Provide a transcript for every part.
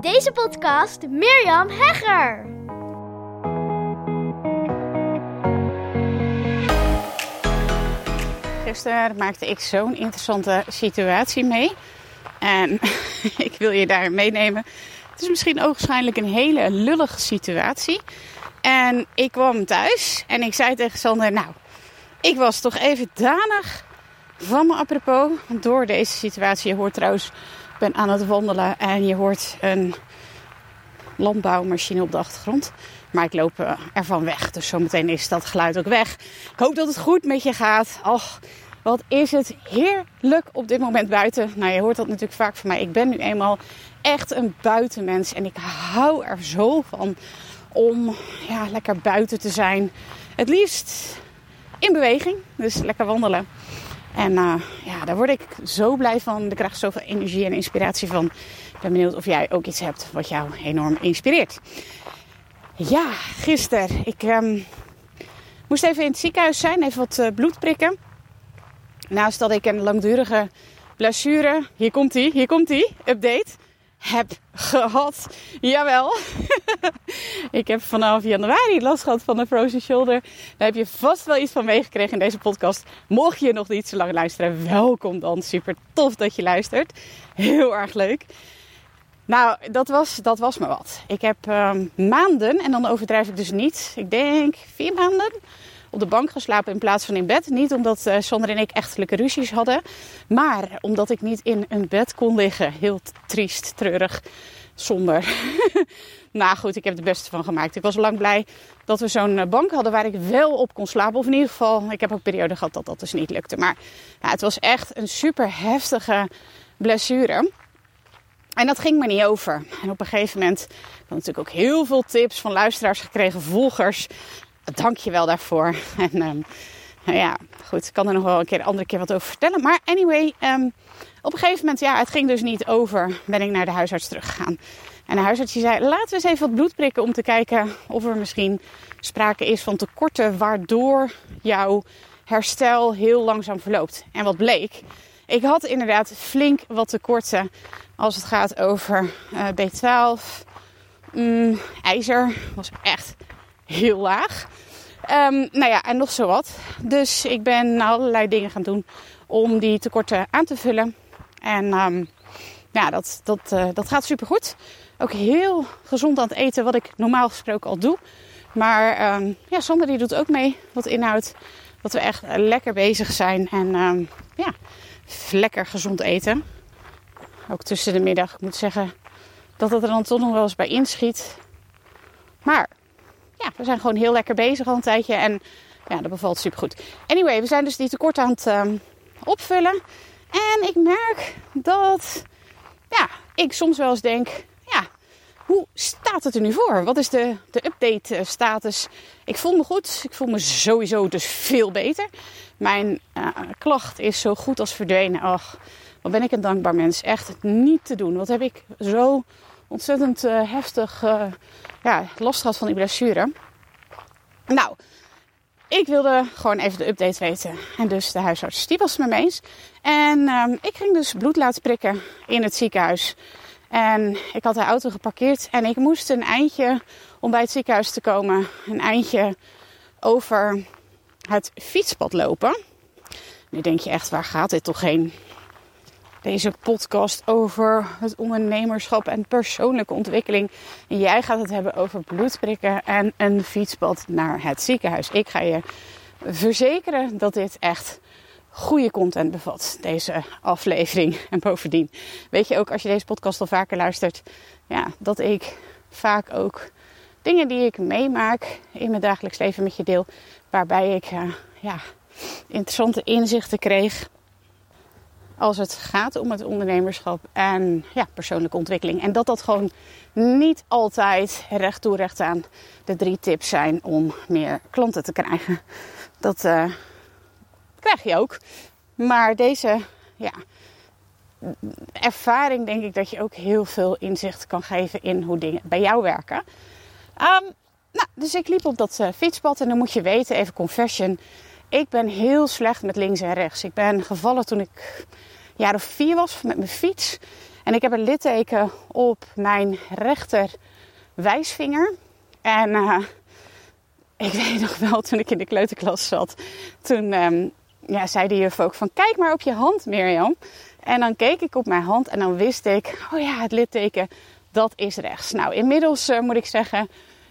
Deze podcast Mirjam Hegger. Gisteren maakte ik zo'n interessante situatie mee. En ik wil je daar meenemen. Het is misschien ogenschijnlijk een hele lullige situatie. En ik kwam thuis en ik zei tegen Sander: Nou, ik was toch even danig van me apropos door deze situatie. Je hoort trouwens, ben aan het wandelen en je hoort een landbouwmachine op de achtergrond. Maar ik loop eh, ervan weg, dus zometeen is dat geluid ook weg. Ik hoop dat het goed met je gaat. Och, wat is het heerlijk op dit moment buiten. Nou, je hoort dat natuurlijk vaak van mij. Ik ben nu eenmaal echt een buitenmens en ik hou er zo van om ja, lekker buiten te zijn. Het liefst in beweging, dus lekker wandelen. En uh, ja, daar word ik zo blij van. Ik krijg zoveel energie en inspiratie van. Ik ben benieuwd of jij ook iets hebt wat jou enorm inspireert. Ja, gisteren. Ik um, moest even in het ziekenhuis zijn, even wat uh, bloed prikken. Naast dat ik een langdurige blessure, hier komt ie, hier komt ie, update, heb gehad. Jawel. ik heb vanaf januari last gehad van een frozen shoulder. Daar heb je vast wel iets van meegekregen in deze podcast. Mocht je nog niet zo lang luisteren, welkom dan. Super tof dat je luistert. Heel erg leuk. Nou, dat was, dat was me wat. Ik heb um, maanden, en dan overdrijf ik dus niet, ik denk vier maanden op de bank geslapen in plaats van in bed. Niet omdat uh, Sander en ik echtelijke ruzies hadden, maar omdat ik niet in een bed kon liggen. Heel triest, treurig, somber. nou goed, ik heb het beste van gemaakt. Ik was lang blij dat we zo'n bank hadden waar ik wel op kon slapen. Of in ieder geval, ik heb ook periode gehad dat dat dus niet lukte. Maar ja, het was echt een super heftige blessure. En dat ging me niet over. En op een gegeven moment ik natuurlijk ook heel veel tips van luisteraars gekregen, volgers dank je wel daarvoor. En um, nou ja, goed, ik kan er nog wel een keer andere keer wat over vertellen. Maar anyway, um, op een gegeven moment, ja, het ging dus niet over, ben ik naar de huisarts teruggegaan. En de huisarts die zei, laten we eens even wat bloed prikken om te kijken of er misschien sprake is van tekorten waardoor jouw herstel heel langzaam verloopt. En wat bleek, ik had inderdaad flink wat tekorten als het gaat over uh, B12, mm, ijzer, was echt heel laag. Um, nou ja, en nog zo wat. Dus ik ben allerlei dingen gaan doen om die tekorten aan te vullen. En um, ja, dat, dat, uh, dat gaat super goed. Ook heel gezond aan het eten, wat ik normaal gesproken al doe. Maar um, ja, Sander die doet ook mee. Wat inhoudt dat we echt lekker bezig zijn. En ja, lekker gezond eten. Ook tussen de middag. Ik moet zeggen dat het er dan toch nog wel eens bij inschiet. Maar ja, we zijn gewoon heel lekker bezig al een tijdje. En ja, dat bevalt super goed. Anyway, we zijn dus die tekort aan het um, opvullen. En ik merk dat ja, ik soms wel eens denk: ja, hoe staat het er nu voor? Wat is de, de update eh, status? Ik voel me goed. Ik voel me sowieso dus veel beter. Mijn uh, klacht is zo goed als verdwenen. Ach, wat ben ik een dankbaar mens. Echt niet te doen. Wat heb ik zo ontzettend uh, heftig uh, ja, last gehad van die blessure. Nou, ik wilde gewoon even de update weten. En dus de huisarts, die was het me eens. En uh, ik ging dus bloed laten prikken in het ziekenhuis. En ik had de auto geparkeerd en ik moest een eindje om bij het ziekenhuis te komen. Een eindje over het fietspad lopen. Nu denk je echt, waar gaat dit toch heen? Deze podcast over het ondernemerschap en persoonlijke ontwikkeling. Jij gaat het hebben over bloedprikken en een fietspad naar het ziekenhuis. Ik ga je verzekeren dat dit echt goede content bevat, deze aflevering. En bovendien weet je ook als je deze podcast al vaker luistert, ja, dat ik vaak ook dingen die ik meemaak in mijn dagelijks leven met je deel, waarbij ik uh, ja, interessante inzichten kreeg als het gaat om het ondernemerschap en ja, persoonlijke ontwikkeling. En dat dat gewoon niet altijd recht toe recht aan de drie tips zijn om meer klanten te krijgen. Dat uh, krijg je ook. Maar deze ja, ervaring denk ik dat je ook heel veel inzicht kan geven in hoe dingen bij jou werken. Um, nou, dus ik liep op dat uh, fietspad en dan moet je weten, even confession. Ik ben heel slecht met links en rechts. Ik ben gevallen toen ik jaar of vier was met mijn fiets. En ik heb een litteken op mijn rechter wijsvinger. En uh, ik weet nog wel, toen ik in de kleuterklas zat, toen um, ja, zei de juf ook van kijk maar op je hand Mirjam. En dan keek ik op mijn hand en dan wist ik, oh ja, het litteken, dat is rechts. Nou, inmiddels uh, moet ik zeggen,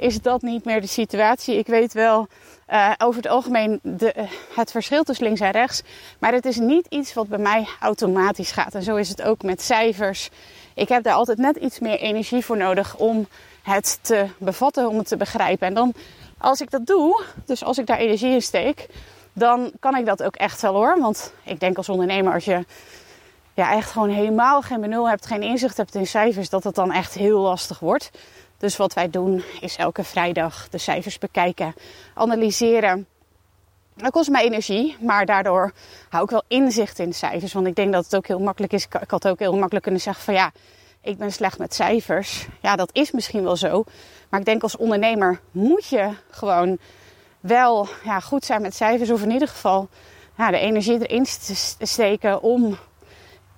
is dat niet meer de situatie. Ik weet wel uh, over het algemeen de, het verschil tussen links en rechts. Maar het is niet iets wat bij mij automatisch gaat. En zo is het ook met cijfers. Ik heb daar altijd net iets meer energie voor nodig om het te bevatten, om het te begrijpen. En dan, als ik dat doe, dus als ik daar energie in steek, dan kan ik dat ook echt wel hoor. Want ik denk als ondernemer, als je ja, echt gewoon helemaal geen benul hebt, geen inzicht hebt in cijfers, dat het dan echt heel lastig wordt. Dus wat wij doen is elke vrijdag de cijfers bekijken, analyseren. Dat kost mij energie, maar daardoor hou ik wel inzicht in de cijfers. Want ik denk dat het ook heel makkelijk is. Ik had ook heel makkelijk kunnen zeggen van ja, ik ben slecht met cijfers. Ja, dat is misschien wel zo. Maar ik denk als ondernemer moet je gewoon wel ja, goed zijn met cijfers. Of in ieder geval ja, de energie erin te steken om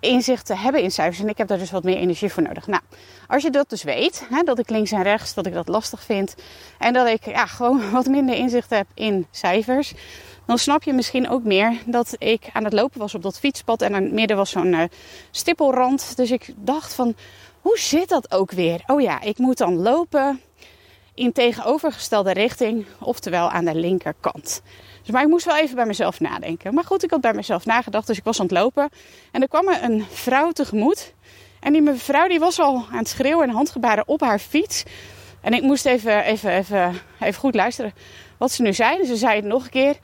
inzicht te hebben in cijfers. En ik heb daar dus wat meer energie voor nodig. Nou, als je dat dus weet, hè, dat ik links en rechts, dat ik dat lastig vind. En dat ik ja, gewoon wat minder inzicht heb in cijfers. Dan snap je misschien ook meer dat ik aan het lopen was op dat fietspad. En in het midden was zo'n uh, stippelrand. Dus ik dacht van, hoe zit dat ook weer? Oh ja, ik moet dan lopen in tegenovergestelde richting. Oftewel aan de linkerkant. Dus, maar ik moest wel even bij mezelf nadenken. Maar goed, ik had bij mezelf nagedacht, dus ik was aan het lopen. En er kwam me een vrouw tegemoet. En die mevrouw die was al aan het schreeuwen en handgebaren op haar fiets. En ik moest even, even, even, even goed luisteren wat ze nu zei. Dus ze zei het nog een keer.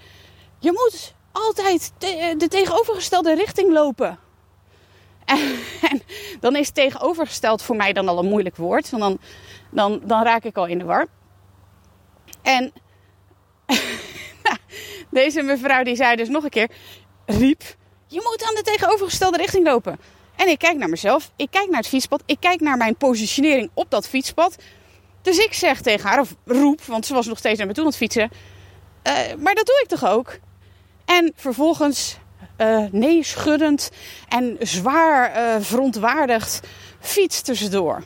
Je moet altijd de, de tegenovergestelde richting lopen. En, en, dan is tegenovergesteld voor mij dan al een moeilijk woord. Want dan, dan, dan raak ik al in de war. En deze mevrouw die zei dus nog een keer, riep, je moet aan de tegenovergestelde richting lopen. En ik kijk naar mezelf, ik kijk naar het fietspad, ik kijk naar mijn positionering op dat fietspad. Dus ik zeg tegen haar, of roep, want ze was nog steeds naar me toe aan het fietsen. Uh, maar dat doe ik toch ook? En vervolgens, uh, nee schuddend en zwaar uh, verontwaardigd, fiets tussendoor.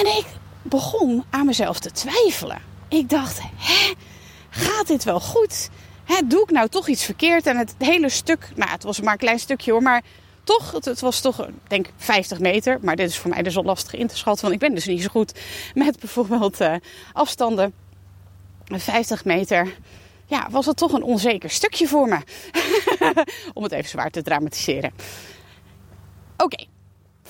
En ik begon aan mezelf te twijfelen. Ik dacht, hè? gaat dit wel goed? Hè, doe ik nou toch iets verkeerd? En het hele stuk, nou het was maar een klein stukje hoor, maar toch, het, was toch, denk 50 meter. Maar dit is voor mij dus al lastig in te schatten, want ik ben dus niet zo goed met bijvoorbeeld uh, afstanden. 50 meter, ja, was het toch een onzeker stukje voor me. Om het even zwaar te dramatiseren. Oké.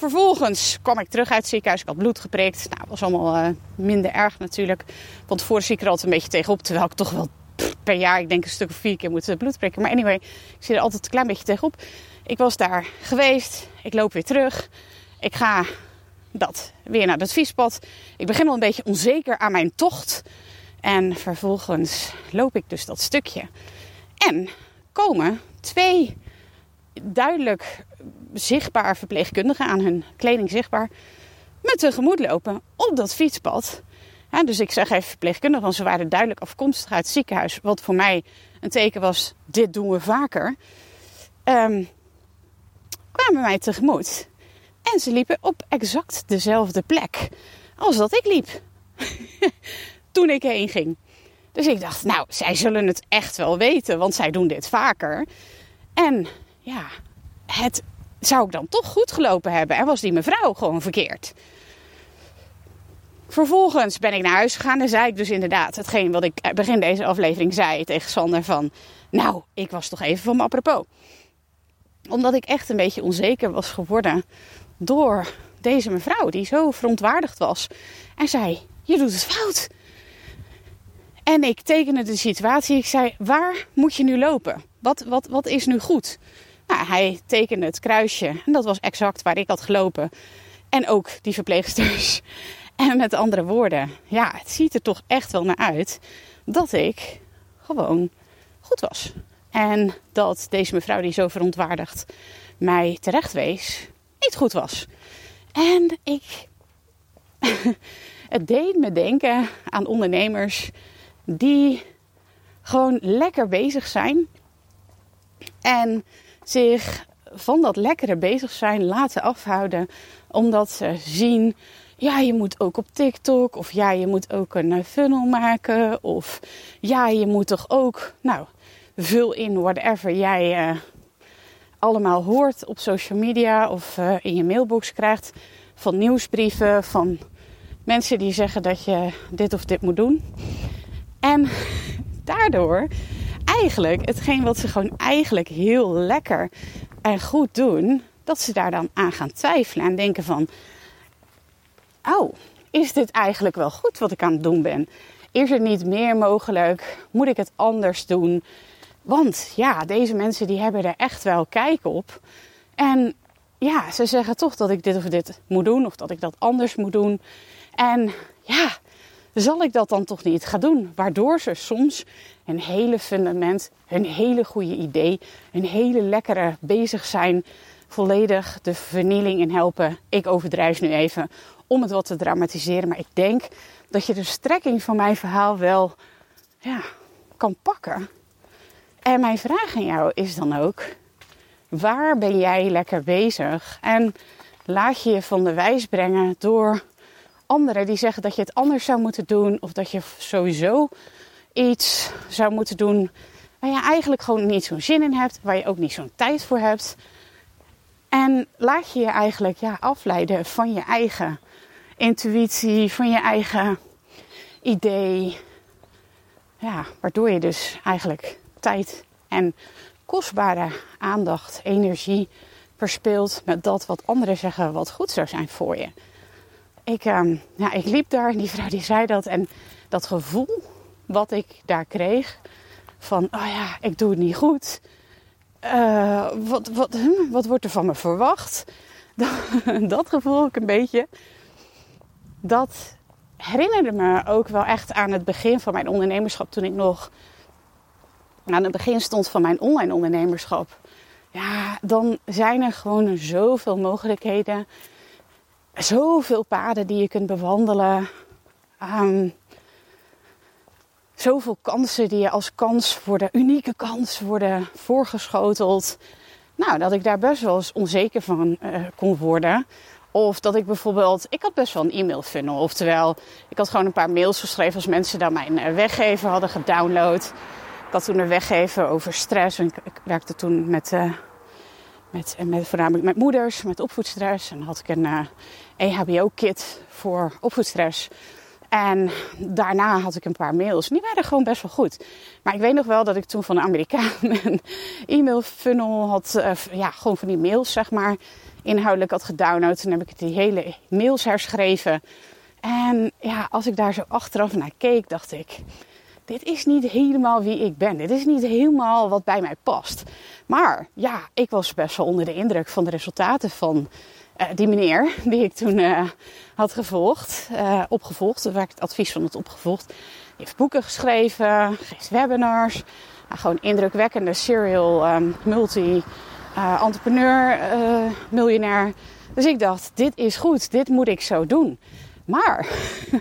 Vervolgens kwam ik terug uit het ziekenhuis. Ik had bloed geprikt. Nou, was allemaal uh, minder erg natuurlijk. Want tevoren zie ik er altijd een beetje tegenop. Terwijl ik toch wel per jaar, ik denk een stuk of vier keer moet bloed prikken. Maar anyway, ik zie er altijd een klein beetje tegenop. Ik was daar geweest. Ik loop weer terug. Ik ga dat weer naar het fietspad. Ik begin al een beetje onzeker aan mijn tocht. En vervolgens loop ik dus dat stukje. En komen twee duidelijk zichtbaar verpleegkundigen aan hun kleding zichtbaar met tegemoet lopen op dat fietspad. Dus ik zeg even verpleegkundigen, want ze waren duidelijk afkomstig uit het ziekenhuis. Wat voor mij een teken was, dit doen we vaker. Um, kwamen mij tegemoet. En ze liepen op exact dezelfde plek als dat ik liep. Toen ik heen ging. Dus ik dacht, nou, zij zullen het echt wel weten, want zij doen dit vaker. En ja, het zou ik dan toch goed gelopen hebben en was die mevrouw gewoon verkeerd. Vervolgens ben ik naar huis gegaan en zei ik dus inderdaad hetgeen wat ik begin deze aflevering zei tegen Sander van... Nou, ik was toch even van me apropos. Omdat ik echt een beetje onzeker was geworden door deze mevrouw die zo verontwaardigd was. En zei, je doet het fout. En ik tekende de situatie. Ik zei, waar moet je nu lopen? Wat, wat, wat is nu goed? Nou, hij tekende het kruisje en dat was exact waar ik had gelopen. En ook die verpleegsters. En met andere woorden, ja, het ziet er toch echt wel naar uit dat ik gewoon goed was. En dat deze mevrouw die zo verontwaardigd mij terecht wees, niet goed was. En ik. het deed me denken aan ondernemers die gewoon lekker bezig zijn. En zich van dat lekkere bezig zijn laten afhouden. Omdat ze zien, ja, je moet ook op TikTok. Of ja, je moet ook een funnel maken. Of ja, je moet toch ook, nou, vul in whatever jij uh, allemaal hoort op social media of uh, in je mailbox krijgt. Van nieuwsbrieven, van mensen die zeggen dat je dit of dit moet doen. En daardoor eigenlijk hetgeen wat ze gewoon eigenlijk heel lekker en goed doen, dat ze daar dan aan gaan twijfelen en denken van, oh, is dit eigenlijk wel goed wat ik aan het doen ben? Is er niet meer mogelijk? Moet ik het anders doen? Want ja, deze mensen die hebben er echt wel kijk op. En ja, ze zeggen toch dat ik dit of dit moet doen of dat ik dat anders moet doen. En ja, zal ik dat dan toch niet gaan doen? Waardoor ze soms een hele fundament, een hele goede idee, een hele lekkere bezig zijn, volledig de vernieling in helpen. Ik overdrijf nu even om het wat te dramatiseren, maar ik denk dat je de strekking van mijn verhaal wel ja, kan pakken. En mijn vraag aan jou is dan ook: waar ben jij lekker bezig? En laat je je van de wijs brengen door anderen die zeggen dat je het anders zou moeten doen, of dat je sowieso iets zou moeten doen waar je eigenlijk gewoon niet zo'n zin in hebt, waar je ook niet zo'n tijd voor hebt. En laat je je eigenlijk ja, afleiden van je eigen intuïtie, van je eigen idee. Ja, waardoor je dus eigenlijk tijd en kostbare aandacht, energie verspeelt met dat wat anderen zeggen wat goed zou zijn voor je. Ik, um, ja, ik liep daar en die vrouw die zei dat. En dat gevoel wat ik daar kreeg van, oh ja, ik doe het niet goed. Uh, wat, wat, wat wordt er van me verwacht? Dat, dat gevoel ik een beetje. Dat herinnerde me ook wel echt aan het begin van mijn ondernemerschap. Toen ik nog aan het begin stond van mijn online ondernemerschap. Ja, dan zijn er gewoon zoveel mogelijkheden zoveel paden die je kunt bewandelen. Um, zoveel kansen die je als kans worden, unieke kans worden voorgeschoteld. Nou, dat ik daar best wel eens onzeker van uh, kon worden. Of dat ik bijvoorbeeld, ik had best wel een e-mail funnel. Oftewel, ik had gewoon een paar mails geschreven als mensen dan mijn uh, weggever hadden gedownload. Ik had toen een weggever over stress. En ik, werkte toen met, uh, met, met, voornamelijk met moeders, met opvoedstress. En dan had ik een EHBO-kit voor opvoedstress. En daarna had ik een paar mails. En die waren gewoon best wel goed. Maar ik weet nog wel dat ik toen van de Amerikaan een e-mail funnel had. Uh, ja, gewoon van die mails, zeg maar. Inhoudelijk had gedownload. Toen heb ik die hele mails herschreven. En ja, als ik daar zo achteraf naar keek, dacht ik. Dit is niet helemaal wie ik ben. Dit is niet helemaal wat bij mij past. Maar ja, ik was best wel onder de indruk van de resultaten van uh, die meneer die ik toen uh, had gevolgd, uh, opgevolgd, waar ik het advies van het opgevolgd. Heeft boeken geschreven, geeft webinars. gewoon indrukwekkende serial um, multi-entrepreneur, miljonair. Dus ik dacht, dit is goed, dit moet ik zo doen. Maar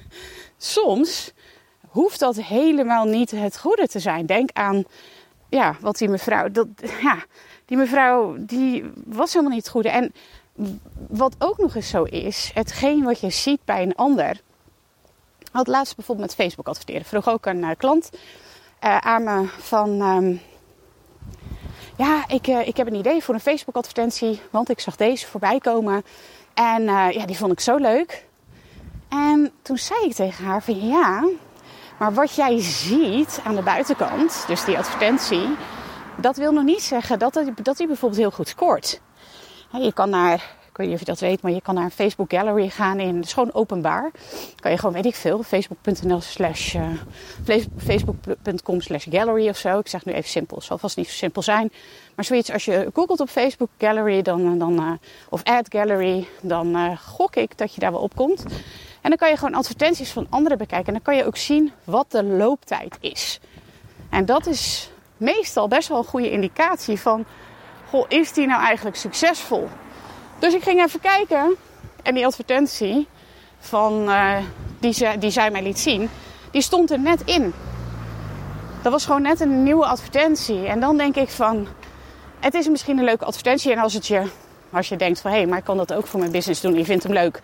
soms hoeft dat helemaal niet het goede te zijn. Denk aan ja, wat die mevrouw. Dat, ja, die mevrouw die was helemaal niet het goede. En wat ook nog eens zo is, hetgeen wat je ziet bij een ander. Had laatst bijvoorbeeld met Facebook adverteren. Vroeg ook een klant uh, aan me van... Um, ja, ik, uh, ik heb een idee voor een Facebook advertentie. Want ik zag deze voorbij komen. En ja, die vond ik zo leuk. En toen zei ik tegen haar van ja... Maar wat jij ziet aan de buitenkant, dus die advertentie... Dat wil nog niet zeggen dat, het, dat die bijvoorbeeld heel goed scoort. Je kan naar, ik weet niet of je dat weet, maar je kan naar een Facebook Gallery gaan in, het is gewoon openbaar. Kan je gewoon, weet ik veel, facebook.nl slash, uh, facebook.com slash gallery of zo. Ik zeg nu even simpel, het zal vast niet zo simpel zijn. Maar zoiets, als je googelt op Facebook Gallery dan, dan, uh, of Ad Gallery, dan gok ik dat je daar wel op komt. En dan kan je gewoon advertenties van anderen bekijken. En dan kan je ook zien wat de looptijd is. En dat is meestal best wel een goede indicatie van goh, is die nou eigenlijk succesvol? Dus ik ging even kijken en die advertentie van, uh, die, die zij mij liet zien, die stond er net in. Dat was gewoon net een nieuwe advertentie. En dan denk ik van, het is misschien een leuke advertentie. En als, het je, als je denkt van hé, hey, maar ik kan dat ook voor mijn business doen. En je vindt hem leuk.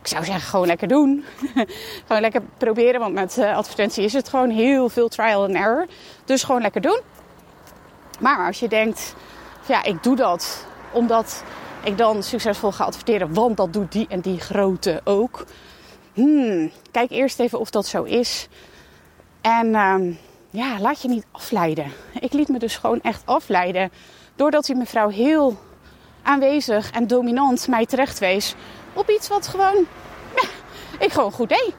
Ik zou zeggen, gewoon lekker doen. gewoon lekker proberen. Want met uh, advertentie is het gewoon heel veel trial and error. Dus gewoon lekker doen. Maar als je denkt, ja, ik doe dat omdat ik dan succesvol ga adverteren. Want dat doet die en die grote ook. Hmm, kijk eerst even of dat zo is. En um, ja, laat je niet afleiden. Ik liet me dus gewoon echt afleiden. Doordat die mevrouw heel aanwezig en dominant mij terecht wees op iets wat gewoon, ik gewoon goed deed.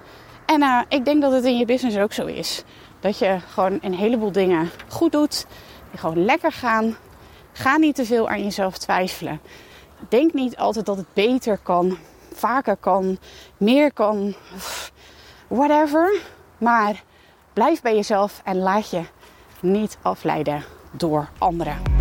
En uh, ik denk dat het in je business ook zo is. Dat je gewoon een heleboel dingen goed doet. Die gewoon lekker gaan. Ga niet te veel aan jezelf twijfelen. Denk niet altijd dat het beter kan, vaker kan, meer kan, whatever. Maar blijf bij jezelf en laat je niet afleiden door anderen.